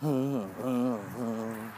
Mm-hmm.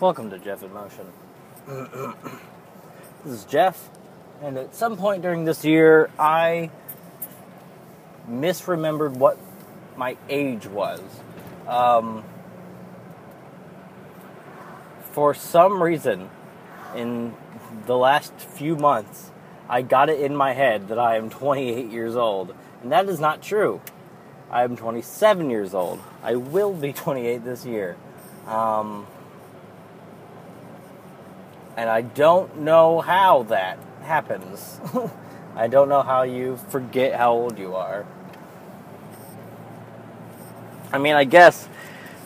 Welcome to Jeff in Motion. this is Jeff, and at some point during this year, I misremembered what my age was. Um, for some reason, in the last few months, I got it in my head that I am 28 years old, and that is not true. I am 27 years old. I will be 28 this year. Um, and I don't know how that happens. I don't know how you forget how old you are. I mean, I guess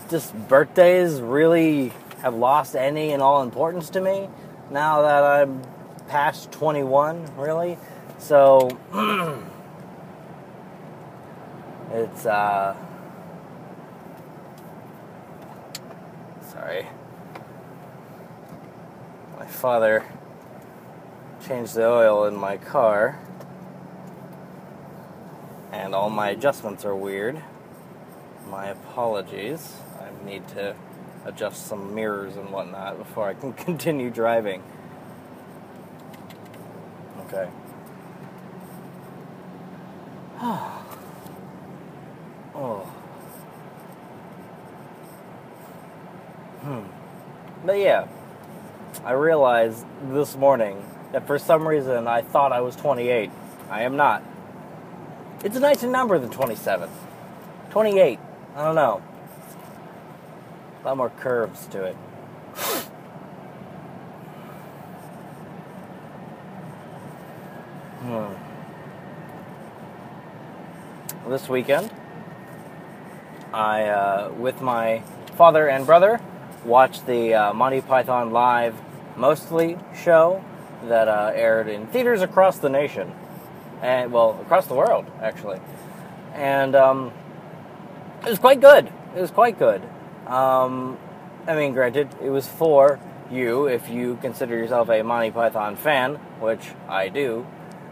just birthdays really have lost any and all importance to me now that I'm past 21, really. So, it's, uh, sorry my father changed the oil in my car, and all my adjustments are weird. My apologies. I need to adjust some mirrors and whatnot before I can continue driving. Okay. oh. Hmm. But yeah. I realized this morning that for some reason I thought I was 28. I am not. It's a nicer number than 27. 28. I don't know. A lot more curves to it. hmm. This weekend, I, uh, with my father and brother, watched the uh, Monty Python Live Mostly show that uh, aired in theaters across the nation, and well, across the world actually, and um, it was quite good. It was quite good. Um, I mean, granted, it was for you if you consider yourself a Monty Python fan, which I do.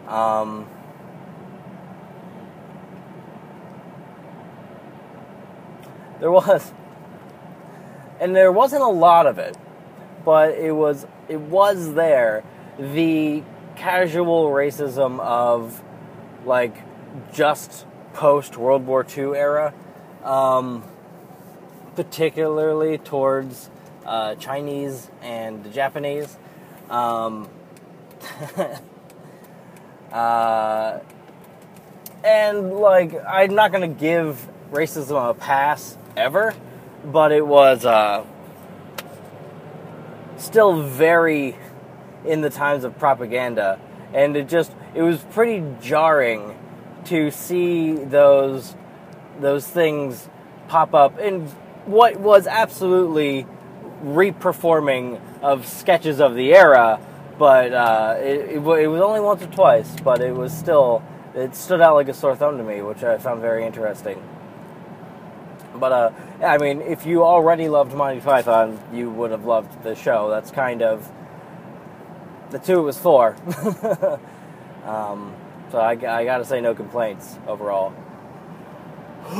Um, there was and there wasn't a lot of it, but it was it was there. The casual racism of like just post World War II era, um, particularly towards uh, Chinese and Japanese. Um, uh, and like, I'm not gonna give racism a pass ever but it was uh, still very in the times of propaganda, and it just it was pretty jarring to see those those things pop up in what was absolutely reperforming of sketches of the era, but uh, it, it, it was only once or twice, but it was still it stood out like a sore thumb to me, which I found very interesting. But uh, I mean, if you already loved Monty Python, you would have loved the show. That's kind of the two it was for. um, so I, I got to say, no complaints overall.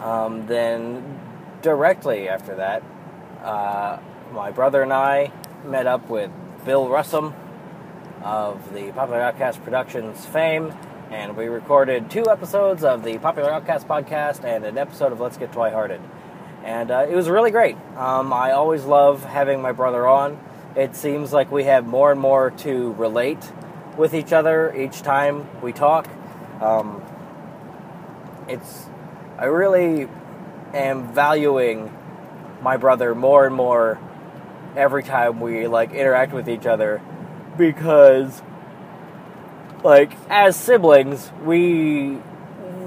um, then directly after that, uh, my brother and I met up with Bill Russum of the Popular Outcast Productions fame, and we recorded two episodes of the Popular Outcast podcast and an episode of Let's Get Twi-Hearted. And uh, it was really great. Um, I always love having my brother on. It seems like we have more and more to relate with each other each time we talk. Um, it's I really am valuing my brother more and more every time we like interact with each other because like as siblings we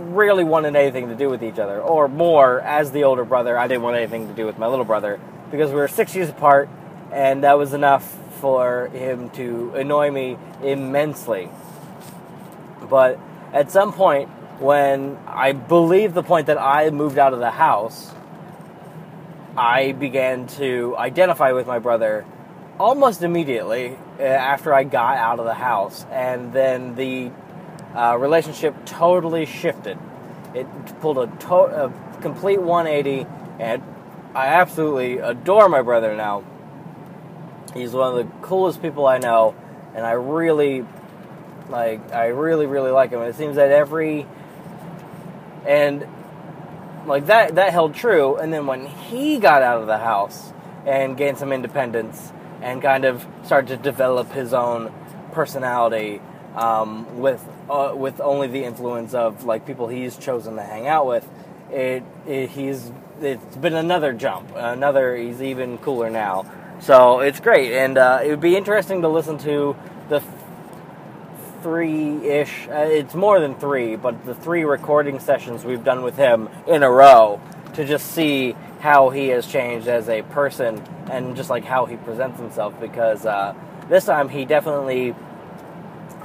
rarely wanted anything to do with each other. Or more as the older brother i didn't want anything to do with my little brother. Because we were six years apart and that was enough for him to annoy me immensely. But at some point when i believe the point that i moved out of the house I began to identify with my brother almost immediately after I got out of the house, and then the uh, relationship totally shifted. It pulled a, to- a complete 180, and I absolutely adore my brother now. He's one of the coolest people I know, and I really like. I really, really like him. And it seems that every and like that that held true and then when he got out of the house and gained some independence and kind of started to develop his own personality um, with uh, with only the influence of like people he's chosen to hang out with it, it he's it's been another jump another he's even cooler now so it's great and uh, it would be interesting to listen to the three ish. Uh, it's more than three, but the three recording sessions we've done with him in a row to just see how he has changed as a person and just like how he presents himself. Because uh, this time he definitely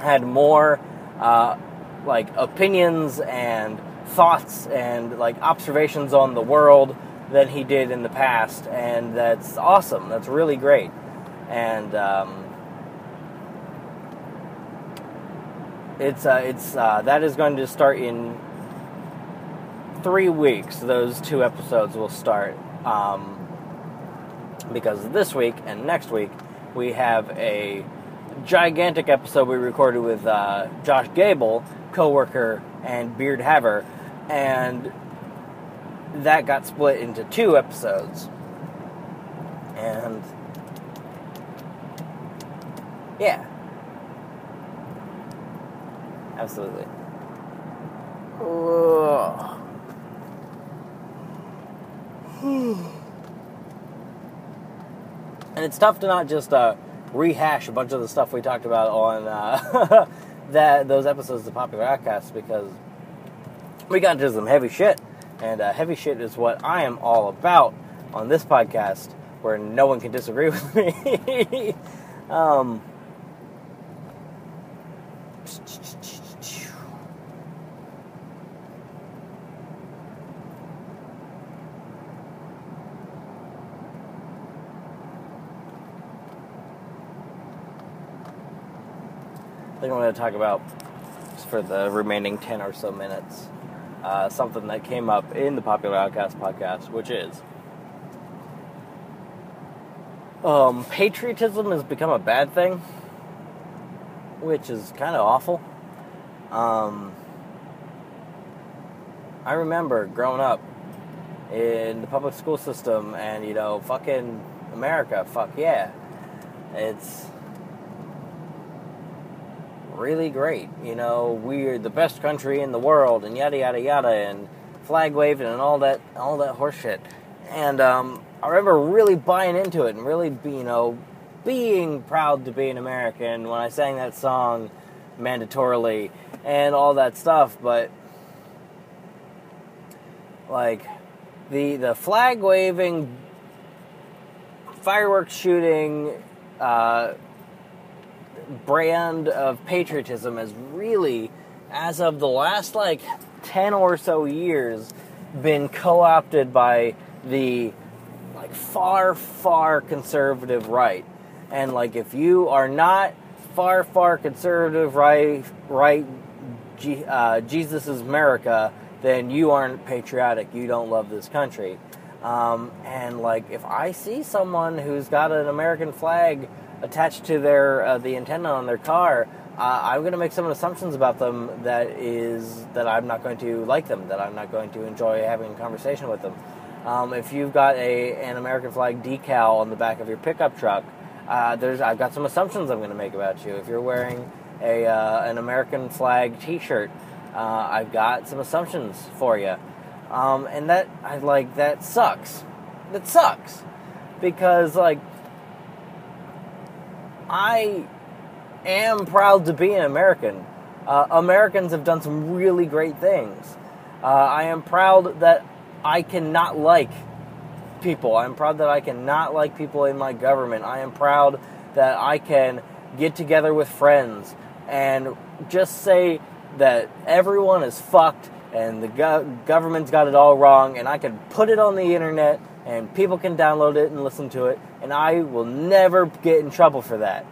had more uh, like opinions and thoughts and like observations on the world than he did in the past, and that's awesome. That's really great, and. Um, it's uh, it's uh, that is going to start in three weeks. Those two episodes will start um, because this week and next week we have a gigantic episode we recorded with uh, Josh Gable, coworker and Beard Haver, and that got split into two episodes. And yeah, Absolutely. and it's tough to not just uh, rehash a bunch of the stuff we talked about on uh, that those episodes of Popular Outcast because we got into some heavy shit, and uh, heavy shit is what I am all about on this podcast, where no one can disagree with me. um, I think I'm going to talk about for the remaining 10 or so minutes uh, something that came up in the Popular Outcast podcast, which is um, patriotism has become a bad thing, which is kind of awful. Um, I remember growing up in the public school system and, you know, fucking America, fuck yeah. It's really great. You know, we're the best country in the world, and yada yada yada, and flag waving and all that, all that horseshit. And um, I remember really buying into it and really, you know, being proud to be an American when I sang that song mandatorily and all that stuff. But like the the flag waving, fireworks shooting. Uh, brand of patriotism has really, as of the last like 10 or so years, been co opted by the like far, far conservative right. And like, if you are not far, far conservative right, right, uh, Jesus is America, then you aren't patriotic. You don't love this country. Um, and like, if I see someone who's got an American flag attached to their uh, the antenna on their car, uh, I'm going to make some assumptions about them that is that I'm not going to like them, that I'm not going to enjoy having a conversation with them. Um, if you've got a an American flag decal on the back of your pickup truck, uh, there's I've got some assumptions I'm going to make about you. If you're wearing a uh, an American flag T-shirt, uh, I've got some assumptions for you, um, and that I like that sucks. That sucks because like I am proud to be an American. Uh, Americans have done some really great things. Uh, I am proud that I cannot like people. I'm proud that I cannot like people in my government. I am proud that I can get together with friends and just say that everyone is fucked and the go- government's got it all wrong, and I can put it on the internet and people can download it and listen to it, and I will never get in trouble for that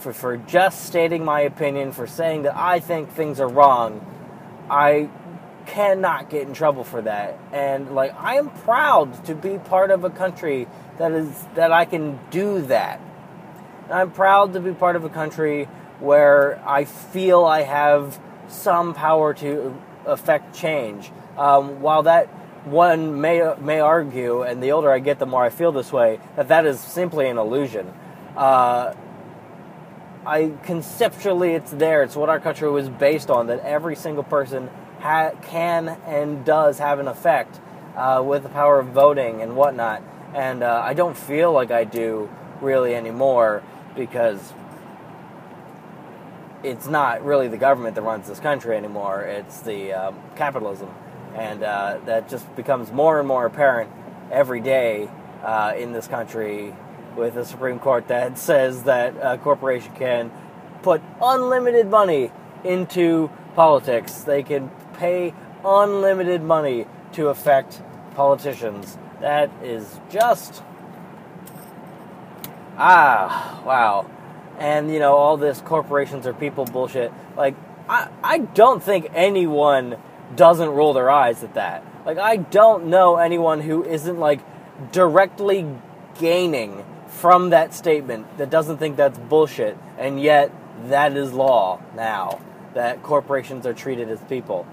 for, for just stating my opinion, for saying that I think things are wrong, I cannot get in trouble for that. And like I am proud to be part of a country that is that I can do that. And I'm proud to be part of a country where I feel I have some power to affect change. Um, while that one may may argue, and the older I get, the more I feel this way, that that is simply an illusion. Uh, I conceptually it's there. It's what our country was based on. That every single person ha- can and does have an effect uh, with the power of voting and whatnot. And uh, I don't feel like I do really anymore because it's not really the government that runs this country anymore. It's the um, capitalism, and uh, that just becomes more and more apparent every day uh, in this country with a Supreme Court that says that a corporation can put unlimited money into politics. They can pay unlimited money to affect politicians. That is just. Ah, wow. And, you know, all this corporations are people bullshit. Like, I, I don't think anyone doesn't roll their eyes at that. Like, I don't know anyone who isn't, like, directly gaining from that statement that doesn't think that's bullshit, and yet that is law now. That corporations are treated as people,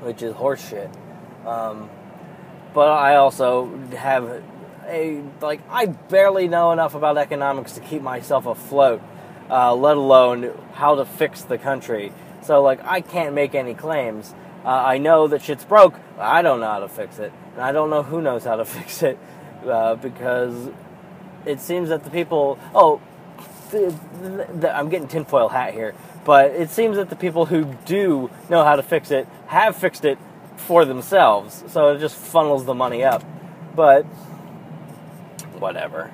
which is horseshit. Um, but I also have a like I barely know enough about economics to keep myself afloat, uh, let alone how to fix the country. So like I can't make any claims. Uh, I know that shit's broke. I don't know how to fix it, and I don't know who knows how to fix it uh, because it seems that the people. Oh, the, the, the, I'm getting tinfoil hat here, but it seems that the people who do know how to fix it have fixed it for themselves, so it just funnels the money up. But whatever.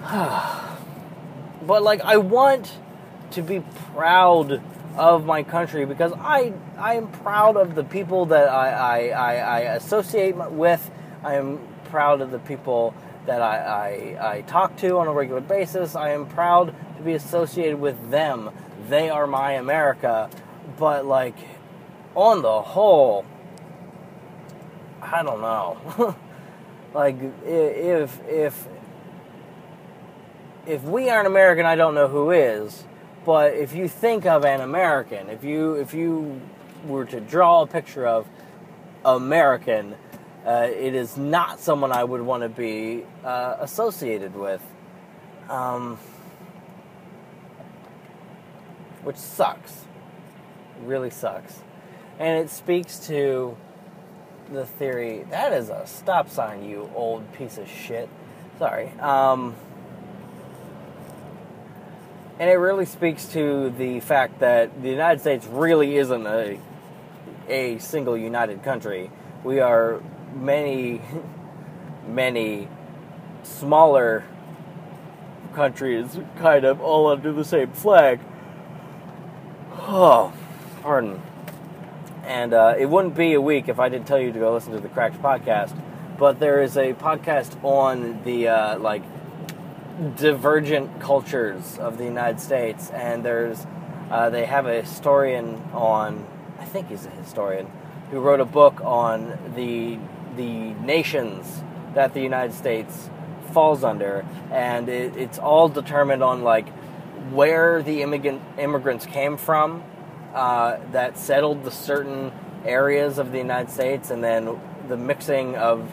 but like, I want to be proud of my country because I I am proud of the people that I I, I, I associate with. I am proud of the people that I, I, I talk to on a regular basis. I am proud to be associated with them. They are my America. But, like, on the whole, I don't know. like, if, if, if we aren't American, I don't know who is. But if you think of an American, if you if you were to draw a picture of American, uh, it is not someone I would want to be uh, associated with. Um, which sucks. Really sucks. And it speaks to the theory that is a stop sign, you old piece of shit. Sorry. Um, and it really speaks to the fact that the United States really isn't a, a single united country. We are many, many smaller countries kind of all under the same flag. Oh, pardon. And uh, it wouldn't be a week if I didn't tell you to go listen to the Cracked podcast. But there is a podcast on the uh, like divergent cultures of the United States, and there's uh, they have a historian on. I think he's a historian who wrote a book on the the nations that the United States falls under, and it, it's all determined on like where the immigrant immigrants came from uh, that settled the certain areas of the United States, and then the mixing of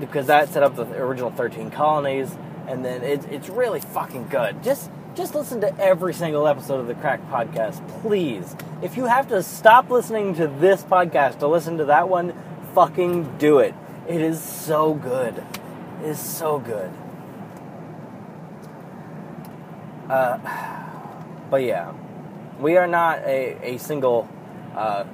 because that set up the original 13 colonies, and then it's it's really fucking good. Just just listen to every single episode of the Cracked Podcast, please. If you have to stop listening to this podcast to listen to that one, fucking do it. It is so good. It is so good. Uh, but yeah, we are not a, a single uh,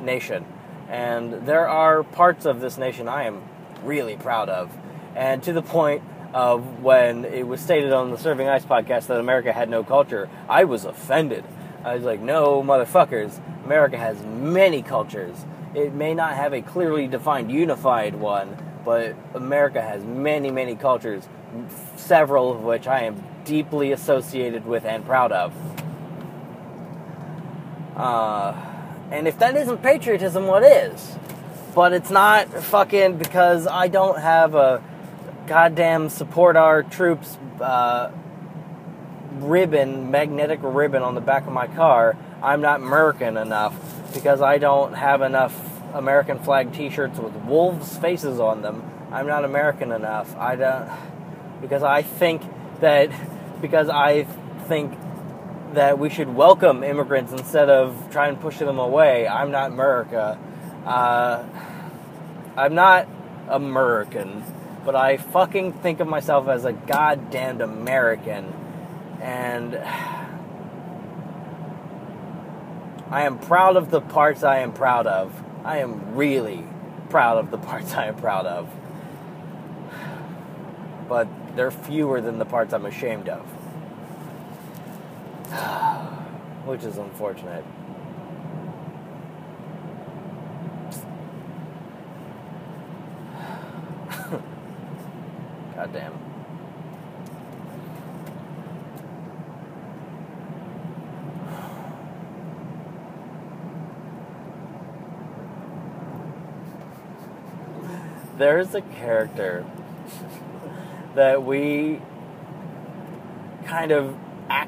nation. And there are parts of this nation I am really proud of. And to the point of when it was stated on the Serving Ice podcast that America had no culture, I was offended. I was like, no, motherfuckers, America has many cultures. It may not have a clearly defined, unified one, but America has many, many cultures, several of which I am deeply associated with and proud of. Uh, and if that isn't patriotism, what is? But it's not fucking because I don't have a goddamn support our troops uh, ribbon, magnetic ribbon on the back of my car. I'm not American enough because I don't have enough American flag T-shirts with wolves' faces on them. I'm not American enough. I don't because I think that because I think that we should welcome immigrants instead of trying to push them away. I'm not America. Uh, I'm not American, but I fucking think of myself as a goddamned American. And I am proud of the parts I am proud of. I am really proud of the parts I am proud of. But they're fewer than the parts I'm ashamed of. Which is unfortunate. God damn. There's a character that we kind of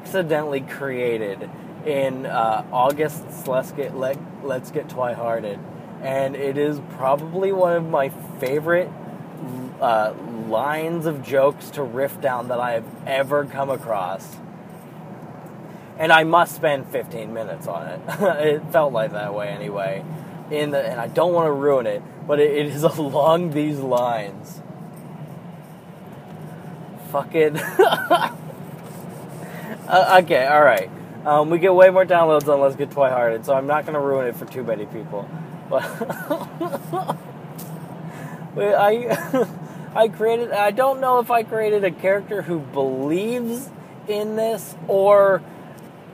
accidentally created in uh, August's Let's Get Let, Let's Get Twi-Hearted, and it is probably one of my favorite uh, lines of jokes to riff down that I have ever come across. And I must spend 15 minutes on it. it felt like that way anyway. In the, and I don't want to ruin it, but it, it is along these lines. Fucking. Uh, okay, all right. Um, we get way more downloads on Let's Get Twi-Hearted, so I'm not going to ruin it for too many people. But I, I created. I don't know if I created a character who believes in this or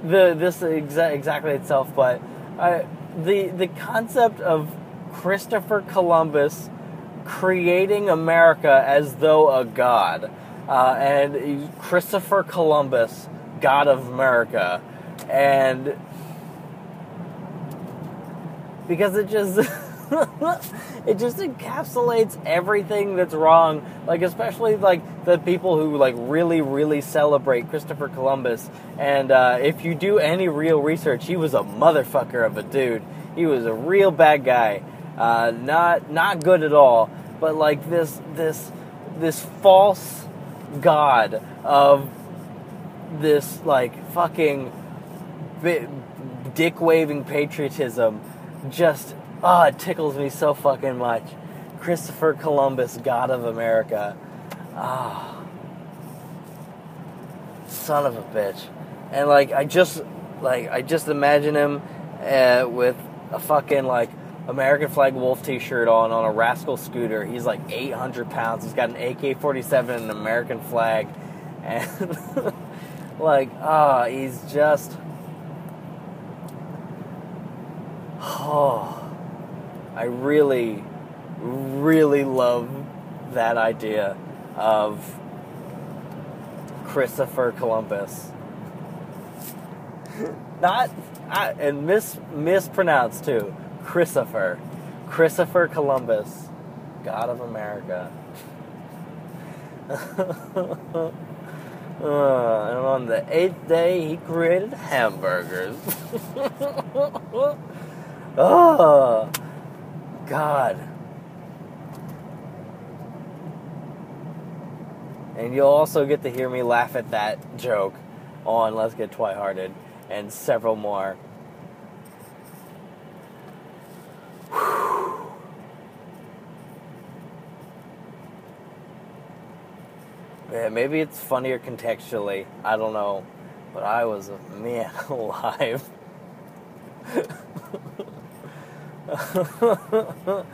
the this exa- exactly itself, but I, the the concept of Christopher Columbus creating America as though a god, uh, and Christopher Columbus God of America. And because it just it just encapsulates everything that's wrong. Like especially like the people who like really really celebrate christopher columbus. And uh, if you do any real research he was a motherfucker of a dude. He was a real bad guy. Uh, not not good at all. But like this this this false god of this like fucking dick waving patriotism just ah oh, it tickles me so fucking much. Christopher Columbus, God of America. Ah. Oh, son of a bitch. And like I just like I just imagine him uh, with a fucking like American flag wolf t-shirt on on a rascal scooter. He's like 800 pounds. He's got an AK-47 and an American flag and Like, ah, oh, he's just. Oh, I really, really love that idea of Christopher Columbus. Not, I, and mis, mispronounced too, Christopher. Christopher Columbus, God of America. Uh, and on the eighth day, he created hamburgers. oh, God. And you'll also get to hear me laugh at that joke on Let's Get Twihearted and several more. Maybe it's funnier contextually. I don't know. But I was a man alive.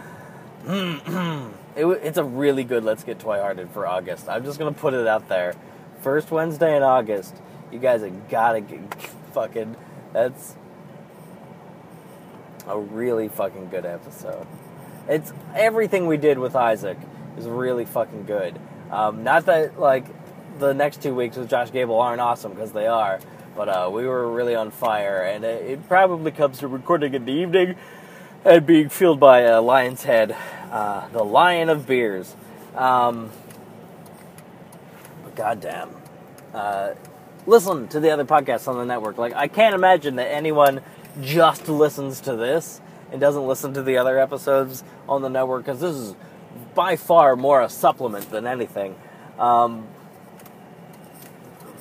it, it's a really good Let's Get Twihearted for August. I'm just to put it out there. First Wednesday in August. You guys have got to get fucking. That's a really fucking good episode. It's everything we did with Isaac is really fucking good. Um, not that like the next two weeks with Josh Gable aren't awesome because they are, but uh, we were really on fire, and it, it, probably comes to recording in the evening and being fueled by uh, Lion's Head, uh, the Lion of Beers. Um, but goddamn, uh, listen to the other podcasts on the network. Like I can't imagine that anyone just listens to this and doesn't listen to the other episodes on the network because this is by far more a supplement than anything. Um,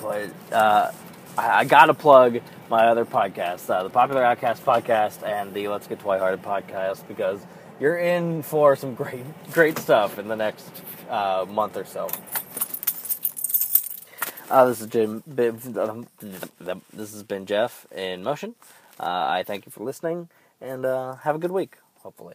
but uh, I, I got to plug my other podcasts, uh, the Popular Outcast podcast and the Let's Get Twihearted podcast, because you're in for some great, great stuff in the next uh, month or so. Uh, this is Jim. This has been Jeff in motion. Uh, I thank you for listening, and uh, have a good week. Hopefully.